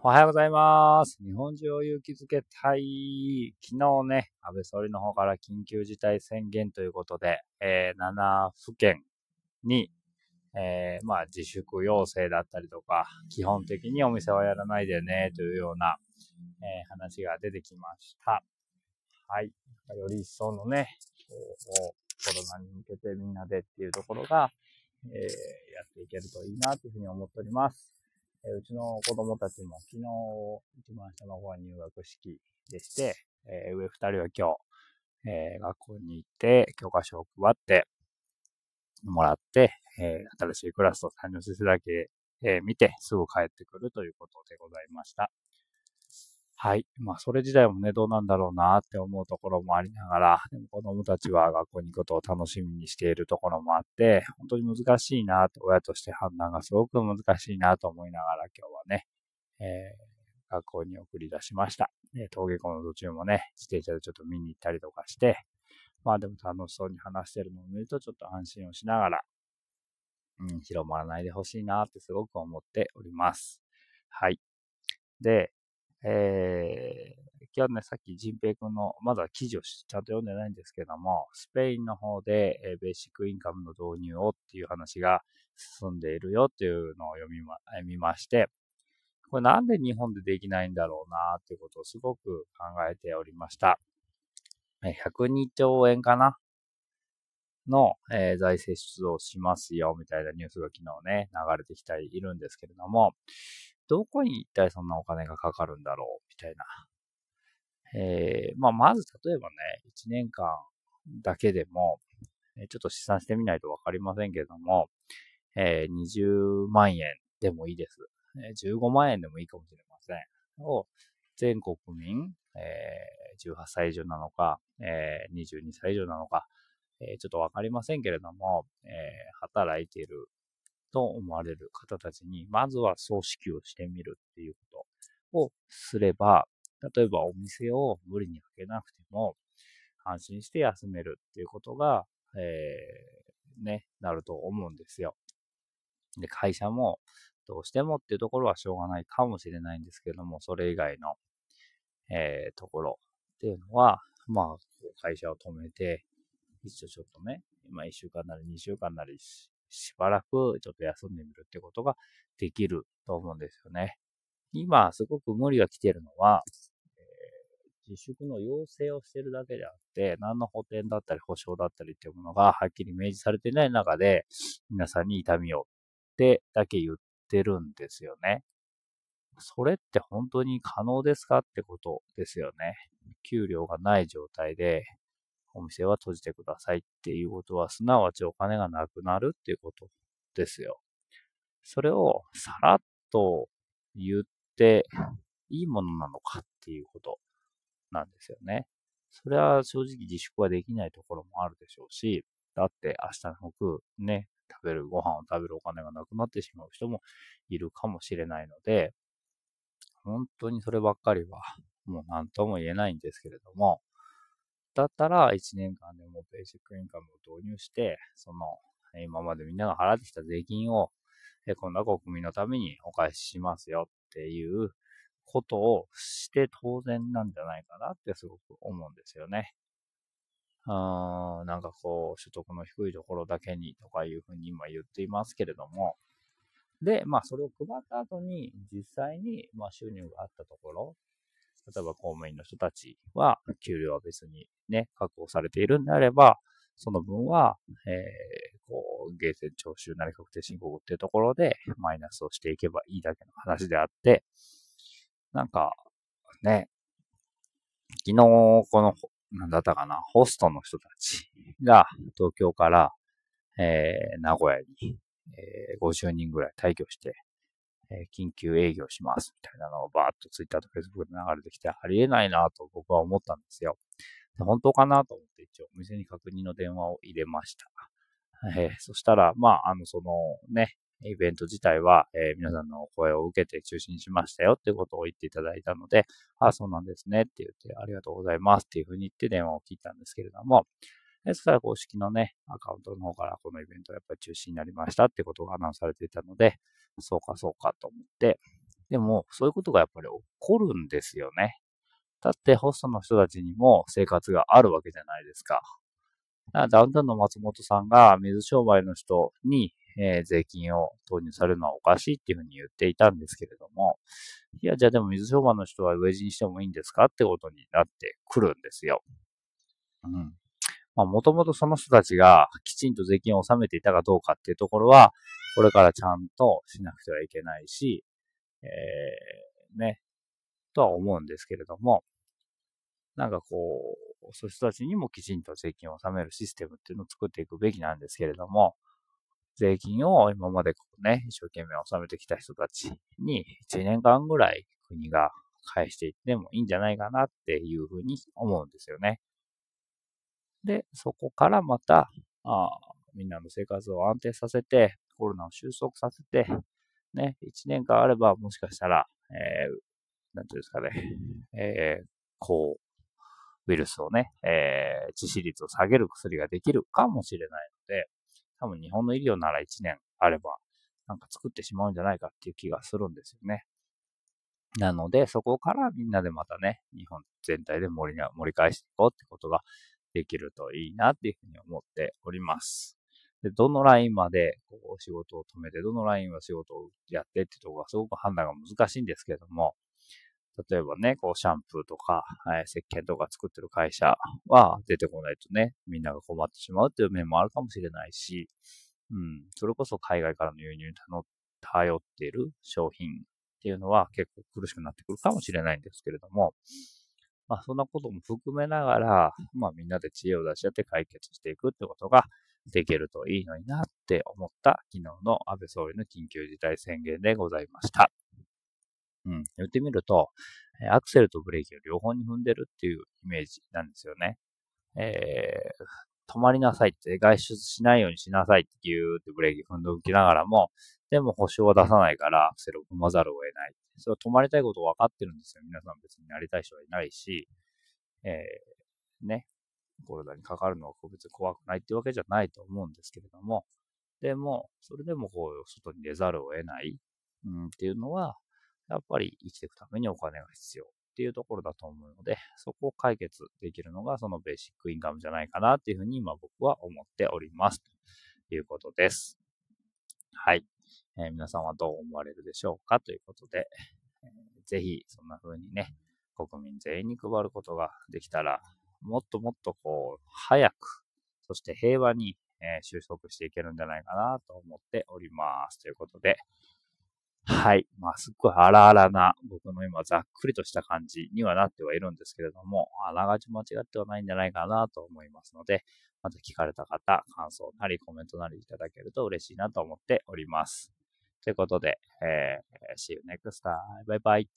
おはようございます。日本中を勇気づけたい。昨日ね、安倍総理の方から緊急事態宣言ということで、えー、7府県に、えー、まあ自粛要請だったりとか、基本的にお店はやらないでね、というような、えー、話が出てきました。はい。より一層のね、コロナに向けてみんなでっていうところが、えー、やっていけるといいなというふうに思っております。えうちの子供たちも昨日、一番下の方は入学式でして、え上二人は今日、え学校に行って、教科書を配ってもらって、え新しいクラスと担任先生だけ、え見て、すぐ帰ってくるということでございました。はい。まあ、それ自体もね、どうなんだろうなって思うところもありながら、でも子供たちは学校に行くことを楽しみにしているところもあって、本当に難しいなって、親として判断がすごく難しいなと思いながら今日はね、えー、学校に送り出しました。で登下校の途中もね、自転車でちょっと見に行ったりとかして、まあでも楽しそうに話してるのを見るとちょっと安心をしながら、うん、広まらないでほしいなってすごく思っております。はい。で、えー、今日ね、さっきジンペイ君の、まだ記事をちゃんと読んでないんですけども、スペインの方で、えー、ベーシックインカムの導入をっていう話が進んでいるよっていうのを読みま、見まして、これなんで日本でできないんだろうなっていうことをすごく考えておりました。102兆円かな？の、えー、財政出動しますよみたいなニュースが昨日ね、流れてきているんですけれども、どこに一体そんなお金がかかるんだろう？みたいな。えー、まあ、まず例えばね、1年間だけでも、ちょっと試算してみないとわかりませんけれども、えー、20万円でもいいです。15万円でもいいかもしれません。を全国民、えー、18歳以上なのか、えー、22歳以上なのか、えー、ちょっとわかりませんけれども、え、働いていると思われる方たちに、まずは総支給をしてみるっていうことをすれば、例えばお店を無理に開けなくても、安心して休めるっていうことが、えー、ね、なると思うんですよ。で、会社も、どうしてもっていうところはしょうがないかもしれないんですけども、それ以外の、えー、ところっていうのは、まあ、会社を止めて、一応ちょっとね、今1週間なり2週間なりしばらくちょっと休んでみるってことができると思うんですよね。今、すごく無理が来てるのは、え、自粛の要請をしてるだけであって、何の補填だったり保証だったりっていうものがはっきり明示されてない中で、皆さんに痛みをってだけ言ってるんですよね。それって本当に可能ですかってことですよね。給料がない状態で、お店は閉じてくださいっていうことは、すなわちお金がなくなるっていうことですよ。それをさらっと言っていいものなのかっていうことなんですよね。それは正直自粛はできないところもあるでしょうし、だって明日の服ね、食べるご飯を食べるお金がなくなってしまう人もいるかもしれないので、本当にそればっかりはもう何とも言えないんですけれども、だったら1年間でもベーシックインカムを導入して、その、今までみんなが払ってきた税金を、今度は国民のためにお返ししますよっていうことをして当然なんじゃないかなってすごく思うんですよね。あなんかこう、所得の低いところだけにとかいうふうに今言っていますけれども、で、まあそれを配った後に実際にま収入があったところ、例えば公務員の人たちは、給料は別にね、確保されているんであれば、その分は、えー、こう、源泉徴収なり確定申告っていうところで、マイナスをしていけばいいだけの話であって、なんか、ね、昨日、この、なんだったかな、ホストの人たちが東京から、えー、名古屋に、えー、50人ぐらい退去して、え緊急営業しますみたいなのをバーッとツイッターとフェイスブックで流れてきて、ありえないなと僕は思ったんですよ。本当かなと思って一応お店に確認の電話を入れました。えー、そしたら、まあ、あの、そのね、イベント自体は、えー、皆さんの声を受けて中止にしましたよっていうことを言っていただいたので、あ、そうなんですねって言って、ありがとうございますっていうふうに言って電話を切ったんですけれども、そしたら公式のね、アカウントの方からこのイベントがやっぱり中止になりましたってことがアナウンスされていたので、そうかそうかと思って、でも、そういうことがやっぱり起こるんですよね。だってホストの人たちにも生活があるわけじゃないですか。ダウンタウンの松本さんが水商売の人に、えー、税金を投入されるのはおかしいっていうふうに言っていたんですけれども、いや、じゃあでも水商売の人は飢え死にしてもいいんですかってことになってくるんですよ。うん。まあ、もともとその人たちがきちんと税金を納めていたかどうかっていうところは、これからちゃんとしなくてはいけないし、えー、ね、とは思うんですけれども、なんかこう、そういう人たちにもきちんと税金を納めるシステムっていうのを作っていくべきなんですけれども、税金を今までこうね、一生懸命納めてきた人たちに1年間ぐらい国が返していってもいいんじゃないかなっていうふうに思うんですよね。で、そこからまた、あみんなの生活を安定させて、コロナを収束させて、ね、1年間あれば、もしかしたら、えー、なんていうんですかね、えー、こう、ウイルスをね、えー、致死率を下げる薬ができるかもしれないので、多分日本の医療なら1年あれば、なんか作ってしまうんじゃないかっていう気がするんですよね。なので、そこからみんなでまたね、日本全体で盛り盛り返していこうってことができるといいなっていうふうに思っております。で、どのラインまでこう仕事を止めて、どのラインは仕事をやってっていうところがすごく判断が難しいんですけれども、例えばね、こうシャンプーとか、えー、石鹸とか作ってる会社は出てこないとね、みんなが困ってしまうっていう面もあるかもしれないし、うん、それこそ海外からの輸入に頼っている商品っていうのは結構苦しくなってくるかもしれないんですけれども、まあそんなことも含めながら、まあみんなで知恵を出し合って解決していくってことができるといいのになって思った昨日の安倍総理の緊急事態宣言でございました。うん、言ってみると、アクセルとブレーキを両方に踏んでるっていうイメージなんですよね。えー、止まりなさいって、外出しないようにしなさいって言うってブレーキ踏んでおきながらも、でも保証は出さないからセルを踏まざるを得ない。それは止まりたいこと分かってるんですよ。皆さん別になりたい人はいないし、えー、ね、コロナにかかるのは個別に怖くないっていうわけじゃないと思うんですけれども、でも、それでもこう、外に出ざるを得ない、うん、っていうのは、やっぱり生きていくためにお金が必要っていうところだと思うので、そこを解決できるのがそのベーシックインカムじゃないかなっていうふうに今僕は思っております。ということです。はい。え、皆さんはどう思われるでしょうかということで、えー、ぜひそんな風にね、国民全員に配ることができたら、もっともっとこう、早く、そして平和に、えー、収束していけるんじゃないかなと思っております。ということで、はい。まあ、すっごい荒々な、僕の今ざっくりとした感じにはなってはいるんですけれども、あながち間違ってはないんじゃないかなと思いますので、また聞かれた方、感想なりコメントなりいただけると嬉しいなと思っております。ということで、えー、see you next time. バイバイ。